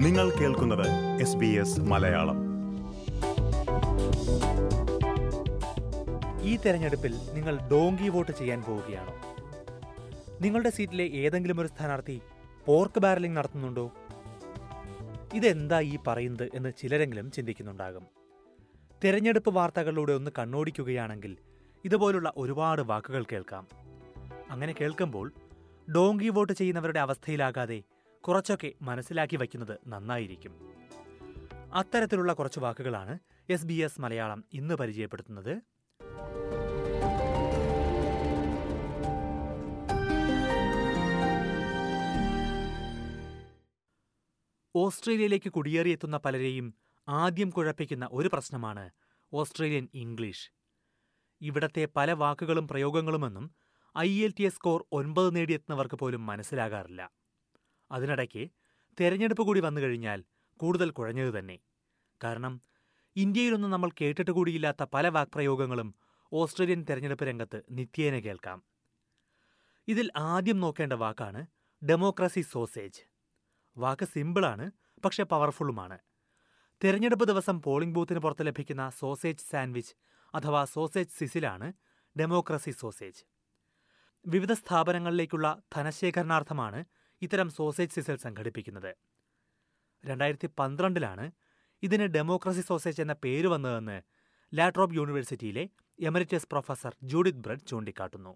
നിങ്ങൾ കേൾക്കുന്നത് S B S Malayalam. ഈ തെരഞ്ഞെടുപ്പിൽ നിങ്ങൾ ഡോങ്കി വോട്ട് ചെയ്യാൻ പോവുകയാണോ? നിങ്ങളുടെ സീറ്റിലെ ഏതെങ്കിലും ഒരു സ്ഥാനാർത്ഥി പോർക്ക് ബാരലിംഗ് നടത്തുന്നുണ്ടോ? ഇതെന്താ ഈ പറയുന്നത് എന്ന് ചിലരെങ്കിലും ചിന്തിക്കുന്നുണ്ടാകും. തെരഞ്ഞെടുപ്പ് വാർത്തകളിലൂടെ ഒന്ന് കണ്ണോടിക്കുകയാണെങ്കിൽ ഇതുപോലുള്ള ഒരുപാട് വാക്കുകൾ കേൾക്കാം. അങ്ങനെ കേൾക്കുമ്പോൾ ഡോങ്കി വോട്ട് ചെയ്യുന്നവരുടെ അവസ്ഥയിലാകാതെ കുറച്ചൊക്കെ മനസ്സിലാക്കി വയ്ക്കുന്നത് നന്നായിരിക്കും. അത്തരത്തിലുള്ള കുറച്ച് വാക്കുകളാണ് എസ് ബി എസ് മലയാളം ഇന്ന് പരിചയപ്പെടുത്തുന്നത്. ഓസ്ട്രേലിയയിലേക്ക് കുടിയേറിയെത്തുന്ന പലരെയും ആദ്യം കുഴപ്പിക്കുന്ന ഒരു പ്രശ്നമാണ് ഓസ്ട്രേലിയൻ ഇംഗ്ലീഷ്. ഇവിടത്തെ പല വാക്കുകളും പ്രയോഗങ്ങളുമെന്നും I L T S score ഒൻപത് നേടിയെത്തുന്നവർക്ക് പോലും മനസ്സിലാകാറില്ല. അതിനിടയ്ക്ക് തെരഞ്ഞെടുപ്പ് കൂടി വന്നു കഴിഞ്ഞാൽ കൂടുതൽ കുഴഞ്ഞത് തന്നെ. കാരണം ഇന്ത്യയിലൊന്നും നമ്മൾ കേട്ടിട്ട് കൂടിയില്ലാത്ത പല വാക്പ്രയോഗങ്ങളും ഓസ്ട്രേലിയൻ തെരഞ്ഞെടുപ്പ് രംഗത്ത് നിത്യേന കേൾക്കാം. ഇതിൽ ആദ്യം നോക്കേണ്ട വാക്കാണ് ഡെമോക്രസി സോസേജ്. വാക്ക് സിമ്പിളാണ് പക്ഷെ പവർഫുള്ളുമാണ്. തെരഞ്ഞെടുപ്പ് ദിവസം പോളിംഗ് ബൂത്തിന് പുറത്ത് ലഭിക്കുന്ന സോസേജ് സാൻഡ്വിച്ച് അഥവാ സോസേജ് സിസിലാണ് ഡെമോക്രസി സോസേജ്. വിവിധ സ്ഥാപനങ്ങളിലേക്കുള്ള ധനശേഖരണാർത്ഥമാണ് ഇത്തരം സോസേജ് സിസൽ സംഘടിപ്പിക്കുന്നത്. രണ്ടായിരത്തി പന്ത്രണ്ടിലാണ് ഇതിന് ഡെമോക്രസി സോസേജ് എന്ന പേര് വന്നതെന്ന് ലാട്രോപ് യൂണിവേഴ്സിറ്റിയിലെ എമറിറ്റസ് പ്രൊഫസർ ജൂഡിത് ബ്രഡ് ചൂണ്ടിക്കാട്ടുന്നു.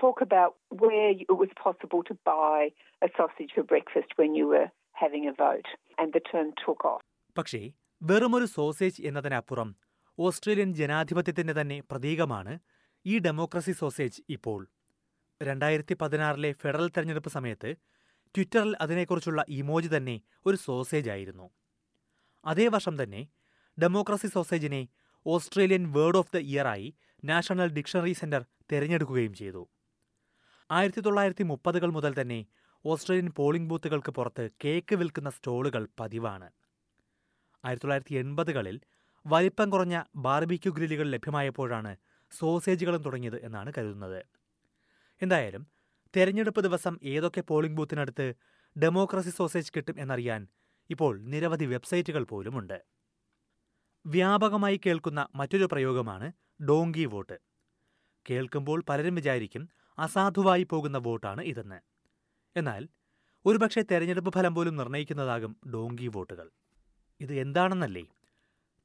Talk about where it was possible to buy a sausage for breakfast when you were having a vote and the term took off. പക്ഷേ വെറുമൊരു സോസേജ് എന്നതിനപ്പുറം Australian ജനാധിപത്യത്തിന്റെ തന്നെ പ്രതീകമാണ് ഈ ഡെമോക്രസി സോസേജ് ഇപ്പോൾ. രണ്ടായിരത്തി പതിനാറിലെ ഫെഡറൽ തെരഞ്ഞെടുപ്പ് സമയത്ത് ട്വിറ്ററിൽ അതിനെക്കുറിച്ചുള്ള ഇമോജി തന്നെ ഒരു സോസേജ് ആയിരുന്നു. അതേ വർഷം തന്നെ ഡെമോക്രസി സോസേജിനെ ഓസ്ട്രേലിയൻ വേർഡ് ഓഫ് ദ ഇയറായി നാഷണൽ ഡിക്ഷണറി സെന്റർ തിരഞ്ഞെടുക്കുകയും ചെയ്തു. ആയിരത്തി തൊള്ളായിരത്തി മുപ്പതുകൾ മുതൽ തന്നെ ഓസ്ട്രേലിയൻ പോളിംഗ് ബൂത്തുകൾക്ക് പുറത്ത് കേക്ക് വിൽക്കുന്ന സ്റ്റോളുകൾ പതിവാണ്. ആയിരത്തി തൊള്ളായിരത്തി എൺപതുകളിൽ വലിപ്പം കുറഞ്ഞ ബാർബിക്യൂ ഗ്രില്ലുകൾ ലഭ്യമായപ്പോഴാണ് സോസേജുകളും തുടങ്ങിയത് എന്നാണ് കരുതുന്നത്. എന്തായാലും തെരഞ്ഞെടുപ്പ് ദിവസം ഏതൊക്കെ പോളിംഗ് ബൂത്തിനടുത്ത് ഡെമോക്രസി സോസേജ് കിട്ടും എന്നറിയാൻ ഇപ്പോൾ നിരവധി വെബ്സൈറ്റുകൾ പോലുമുണ്ട്. വ്യാപകമായി കേൾക്കുന്ന മറ്റൊരു പ്രയോഗമാണ് ഡോങ്കി വോട്ട്. കേൾക്കുമ്പോൾ പലരും വിചാരിക്കും അസാധുവായി പോകുന്ന വോട്ടാണ് ഇതെന്ന്. എന്നാൽ ഒരുപക്ഷെ തെരഞ്ഞെടുപ്പ് ഫലം പോലും നിർണയിക്കുന്നതാകും ഡോങ്കി വോട്ടുകൾ. ഇത് എന്താണെന്നല്ലേ?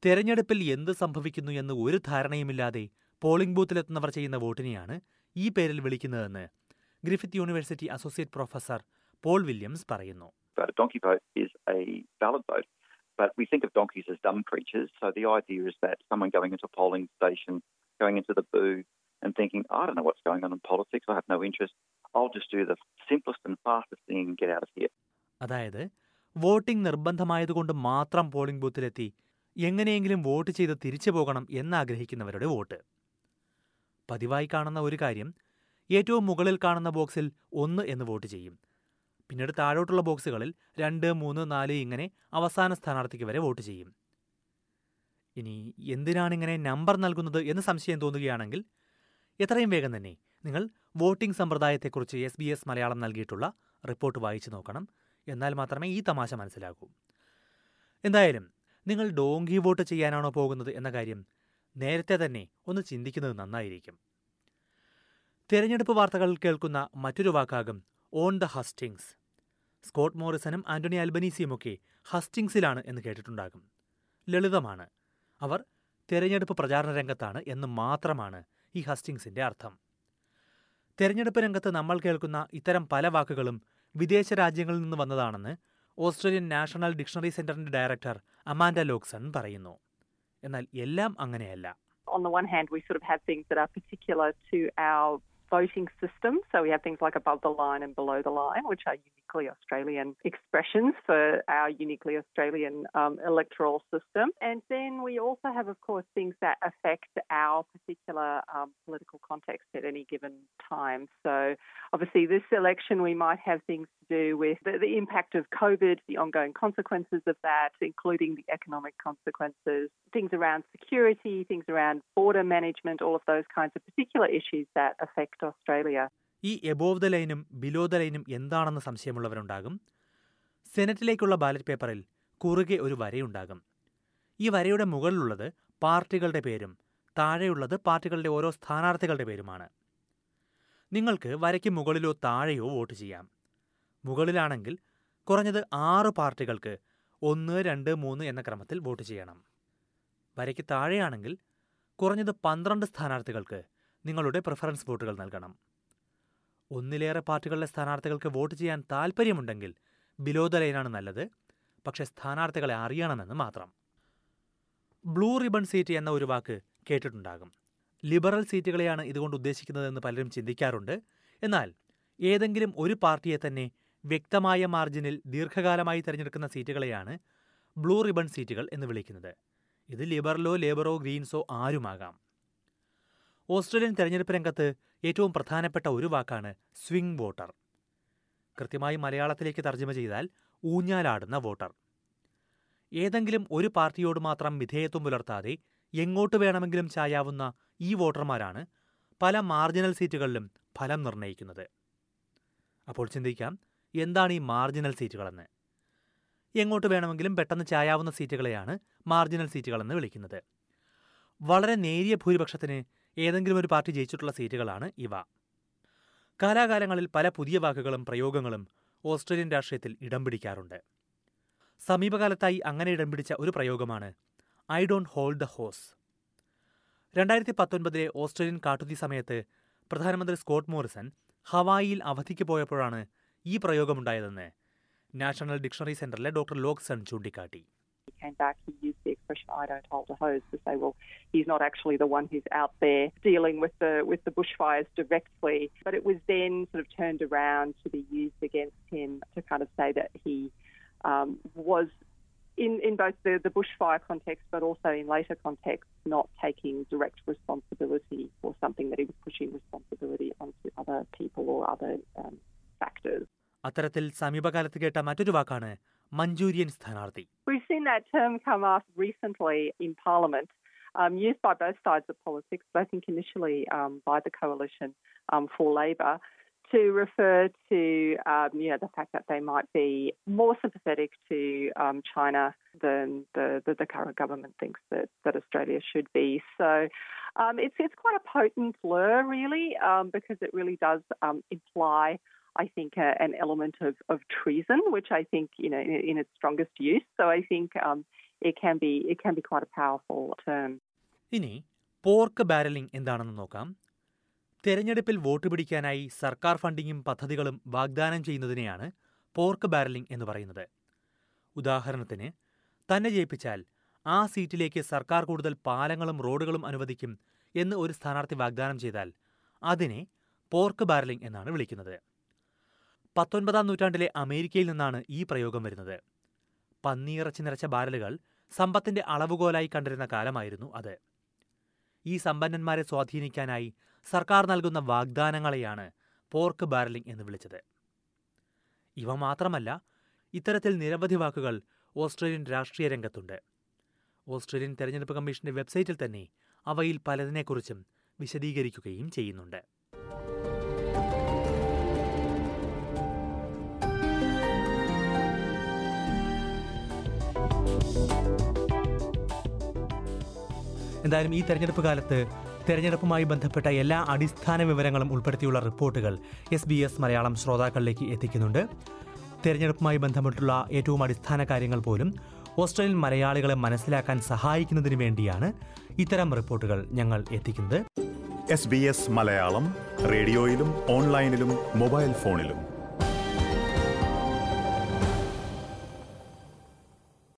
തെരഞ്ഞെടുപ്പിൽ എന്ത് സംഭവിക്കുന്നു എന്ന് ഒരു ധാരണയുമില്ലാതെ പോളിംഗ് ബൂത്തിലെത്തുന്നവർ ചെയ്യുന്ന വോട്ടിനെയാണ് ഈ പേരിൽ വിളിക്കുന്നതെന്ന് Griffith University associate professor Paul Williams പറയുന്നു But we think of donkeys as dumb creatures. So the idea is that someone going into a polling station, going into the booth, and thinking, I don't know what's going on in politics. I have no interest. I'll just do the simplest and fastest thing and get out of here. അതായത് voting നിർബന്ധമായതുകൊണ്ട് മാത്രം polling ബൂത്തിലെത്തി എങ്ങനെയെങ്കിലും vote ചെയ്ത് തിരിച്ചു പോകണം എന്നാഗ്രഹിക്കുന്നവരുടെ vote. പതിവായി കാണുന്ന ഒരു കാര്യം ഏറ്റവും മുകളിൽ കാണുന്ന ബോക്സിൽ ഒന്ന് എന്ന് വോട്ട് ചെയ്യും. പിന്നീട് താഴോട്ടുള്ള ബോക്സുകളിൽ രണ്ട് മൂന്ന് നാല് ഇങ്ങനെ അവസാന സ്ഥാനാർത്ഥിക്ക് വരെ വോട്ട് ചെയ്യും. ഇനി എന്തിനാണിങ്ങനെ നമ്പർ നൽകുന്നത് എന്ന് സംശയം തോന്നുകയാണെങ്കിൽ എത്രയും വേഗം തന്നെ നിങ്ങൾ വോട്ടിംഗ് സമ്പ്രദായത്തെക്കുറിച്ച് എസ് ബി എസ് മലയാളം നൽകിയിട്ടുള്ള റിപ്പോർട്ട് വായിച്ചു നോക്കണം. എന്നാൽ മാത്രമേ ഈ തമാശ മനസ്സിലാകൂ. എന്തായാലും നിങ്ങൾ ഡോങ്കി വോട്ട് ചെയ്യാനാണോ പോകുന്നത് എന്ന കാര്യം നേരത്തെ തന്നെ ഒന്ന് ചിന്തിക്കുന്നത് നന്നായിരിക്കും. തിരഞ്ഞെടുപ്പ് വാർത്തകൾ കേൾക്കുന്ന മറ്റൊരു വാക്കാകും ഓൺ ദ ഹസ്റ്റിങ്സ്. സ്കോട്ട് മോറിസനും ആന്റണി അൽബനീസിയുമൊക്കെ ഹസ്റ്റിങ്സിലാണ് എന്ന് കേട്ടിട്ടുണ്ടാകും. ലളിതമാണ്. അവർ തെരഞ്ഞെടുപ്പ് പ്രചാരണ രംഗത്താണ് എന്ന് മാത്രമാണ് ഈ ഹസ്റ്റിങ്സിന്റെ അർത്ഥം. തെരഞ്ഞെടുപ്പ് രംഗത്ത് നമ്മൾ കേൾക്കുന്ന ഇത്തരം പല വാക്കുകളും വിദേശ രാജ്യങ്ങളിൽ നിന്ന് വന്നതാണെന്ന് ഓസ്ട്രേലിയൻ നാഷണൽ ഡിക്ഷണറി സെന്ററിന്റെ ഡയറക്ടർ അമാൻഡ ലോക്സൺ പറയുന്നു എന്നാൽ എല്ലാം അങ്ങനെയല്ല on the one hand, we sort of have things that are particular to our voting system. So we have things like above the line and below the line, which are uniquely Australian expressions for our uniquely Australian um, electoral system. And then we also have, of course, things that affect our particular um, political context at any given time. So obviously, this election, we might have things to do with the, the impact of COVID, the ongoing consequences of that, including the economic consequences, things around security, things around border management, all of those kinds of particular issues that affect Australia. ഈ above the ലൈനും below the ലൈനും എന്താണെന്ന് സംശയമുള്ളവരുണ്ടാകും. സെനറ്റിലേക്കുള്ള ballot പേപ്പറിൽ കുറുകെ ഒരു വരയുണ്ടാകും. ഈ വരയുടെ മുകളിലുള്ളത് പാർട്ടികളുടെ പേരും താഴെയുള്ളത് പാർട്ടികളുടെ ഓരോ സ്ഥാനാർത്ഥികളുടെ പേരുമാണ്. നിങ്ങൾക്ക് വരയ്ക്ക് മുകളിലോ താഴെയോ വോട്ട് ചെയ്യാം. മുകളിലാണെങ്കിൽ കുറഞ്ഞത് ആറ് പാർട്ടികൾക്ക് ഒന്ന് രണ്ട് മൂന്ന് എന്ന ക്രമത്തിൽ വോട്ട് ചെയ്യണം. വരയ്ക്ക് താഴെയാണെങ്കിൽ കുറഞ്ഞത് പന്ത്രണ്ട് സ്ഥാനാർത്ഥികൾക്ക് നിങ്ങളുടെ പ്രിഫറൻസ് വോട്ടുകൾ നൽകണം. ഒന്നിലേറെ പാർട്ടികളുടെ സ്ഥാനാർത്ഥികൾക്ക് വോട്ട് ചെയ്യാൻ താൽപ്പര്യമുണ്ടെങ്കിൽ ബിലോ ദ ലൈനാണ് നല്ലത്. പക്ഷേ സ്ഥാനാർത്ഥികളെ അറിയണമെന്ന് മാത്രം. ബ്ലൂ റിബൺ സീറ്റ് എന്ന ഒരു വാക്ക് കേട്ടിട്ടുണ്ടാകും. ലിബറൽ സീറ്റുകളെയാണ് ഇതുകൊണ്ട് ഉദ്ദേശിക്കുന്നതെന്ന് പലരും ചിന്തിക്കാറുണ്ട്. എന്നാൽ ഏതെങ്കിലും ഒരു പാർട്ടിയെ തന്നെ വ്യക്തമായ മാർജിനിൽ ദീർഘകാലമായി തിരഞ്ഞെടുക്കുന്ന സീറ്റുകളെയാണ് ബ്ലൂ റിബൺ സീറ്റുകൾ എന്ന് വിളിക്കുന്നത്. ഇത് ലിബറലോ ലേബറോ ഗ്രീൻസോ ആരുമാകാം. ഓസ്ട്രേലിയൻ തെരഞ്ഞെടുപ്പ് രംഗത്ത് ഏറ്റവും പ്രധാനപ്പെട്ട ഒരു വാക്കാണ് സ്വിംഗ് വോട്ടർ കൃത്യമായി മലയാളത്തിലേക്ക് തർജമ ചെയ്താൽ ഊഞ്ഞാലാടുന്ന വോട്ടർ. ഏതെങ്കിലും ഒരു പാർട്ടിയോട് മാത്രം വിധേയത്വം പുലർത്താതെ എങ്ങോട്ട് വേണമെങ്കിലും ചായാവുന്ന ഈ വോട്ടർമാരാണ് പല മാർജിനൽ സീറ്റുകളിലും ഫലം നിർണയിക്കുന്നത്. അപ്പോൾ ചിന്തിക്കാം എന്താണ് ഈ മാർജിനൽ സീറ്റുകളെന്ന്? എങ്ങോട്ട് വേണമെങ്കിലും പെട്ടെന്ന് ചായാവുന്ന സീറ്റുകളെയാണ് മാർജിനൽ സീറ്റുകളെന്ന് വിളിക്കുന്നത്. വളരെ നേരിയ ഭൂരിപക്ഷത്തിന് ഏതെങ്കിലും ഒരു പാർട്ടി ജയിച്ചിട്ടുള്ള സീറ്റുകളാണ് ഇവ. കാലാകാലങ്ങളിൽ പല പുതിയ വാക്കുകളും പ്രയോഗങ്ങളും ഓസ്ട്രേലിയൻ രാഷ്ട്രീയത്തിൽ ഇടം പിടിക്കാറുണ്ട്. സമീപകാലത്തായി അങ്ങനെ ഇടം പിടിച്ച ഒരു പ്രയോഗമാണ് I don't hold the hose. രണ്ടായിരത്തി പത്തൊൻപതിലെ ഓസ്ട്രേലിയൻ കാട്ടുതീ സമയത്ത് പ്രധാനമന്ത്രി സ്കോട്ട് മോറിസൺ ഹവായിയിൽ അവധിക്ക് പോയപ്പോഴാണ് ഈ പ്രയോഗമുണ്ടായതെന്ന് നാഷണൽ ഡിക്ഷണറി സെന്ററിലെ ഡോക്ടർ ലോക്സൺ ചൂണ്ടിക്കാട്ടി. he came back, he used the expression "I don't hold a hose" to say, well, he's not actually the one who's out there dealing with the with the bushfires directly. But it was then sort of turned around to be used against him to kind of say that he um, was. In, in both the, the bushfire context, but also in later contexts, not taking direct responsibility for something that he was pushing responsibility onto other people or other um, factors. അത്തരത്തിൽ സമീപകാലത്ത് കേട്ട മറ്റൊരു വാക്കാണ് manchurian സ്ഥാനാർത്ഥി We've seen that term come up recently in Parliament, um, used by both sides of politics, but I think initially um, by the coalition um, for Labor, to refer to um, you know the fact that they might be more sympathetic to um, China than the, the, the current government thinks that, that Australia should be. So um, it's it's quite a potent slur, really, um, because it really does um, imply. I think uh, an element of, of treason, which I think you know in, in its strongest use. So I think um, it can be it can be quite a powerful term. ഇനി pork barrelling എന്താണെന്ന് നോക്കാം തെരഞ്ഞെടുപ്പിൽ vote പിടിക്കാനായി സർക്കാർ ഫണ്ടിങ്ങും പദ്ധതികളും വാഗ്ദാനം ചെയ്യുന്നതിനെയാണ് pork barrelling എന്ന് പറയുന്നത് ഉദാഹരണത്തിന് തന്നെ ജയിപ്പിച്ചാൽ ആ സീറ്റിലേക്ക് സർക്കാർ കൂടുതൽ പാലങ്ങളും റോഡുകളും അനുവദിക്കും എന്ന് ഒരു സ്ഥാനാർത്ഥി വാഗ്ദാനം ചെയ്താൽ അതിനെ പോർക്ക് ബാരലിംഗ് എന്നാണ് വിളിക്കുന്നത് പത്തൊൻപതാം നൂറ്റാണ്ടിലെ അമേരിക്കയിൽ നിന്നാണ് ഈ പ്രയോഗം വരുന്നത്. പന്നിയിറച്ചി നിറച്ച ബാരലുകൾ സമ്പത്തിന്റെ അളവുകോലായി കണ്ടിരുന്ന കാലമായിരുന്നു അത്. ഈ സമ്പന്നന്മാരെ സ്വാധീനിക്കാനായി സർക്കാർ നൽകുന്ന വാഗ്ദാനങ്ങളെയാണ് പോർക്ക് ബാരലിംഗ് എന്ന് വിളിച്ചത്. ഇവ മാത്രമല്ല ഇത്തരത്തിൽ നിരവധി വാക്കുകൾ ഓസ്ട്രേലിയൻ രാഷ്ട്രീയ രംഗത്തുണ്ട്. ഓസ്ട്രേലിയൻ തെരഞ്ഞെടുപ്പ് കമ്മീഷന്റെ വെബ്സൈറ്റിൽ തന്നെ അവയിൽ പലതിനെക്കുറിച്ചും വിശദീകരിക്കുകയും ചെയ്യുന്നുണ്ട്. എന്തായാലും ഈ തെരഞ്ഞെടുപ്പ് കാലത്ത് തെരഞ്ഞെടുപ്പുമായി ബന്ധപ്പെട്ട എല്ലാ അടിസ്ഥാന വിവരങ്ങളും ഉൾപ്പെടുത്തിയുള്ള റിപ്പോർട്ടുകൾ എസ് ബി എസ് മലയാളം ശ്രോതാക്കളിലേക്ക് എത്തിക്കുന്നുണ്ട്. തെരഞ്ഞെടുപ്പുമായി ബന്ധപ്പെട്ടുള്ള ഏറ്റവും അടിസ്ഥാന കാര്യങ്ങൾ പോലും ഓസ്ട്രേലിയൻ മലയാളികളെ മനസ്സിലാക്കാൻ സഹായിക്കുന്നതിന് വേണ്ടിയാണ് ഇത്തരം റിപ്പോർട്ടുകൾ ഞങ്ങൾ എത്തിക്കുന്നത്. എസ് ബി എസ് മലയാളം റേഡിയോയിലും ഓൺലൈനിലും മൊബൈൽ ഫോണിലും.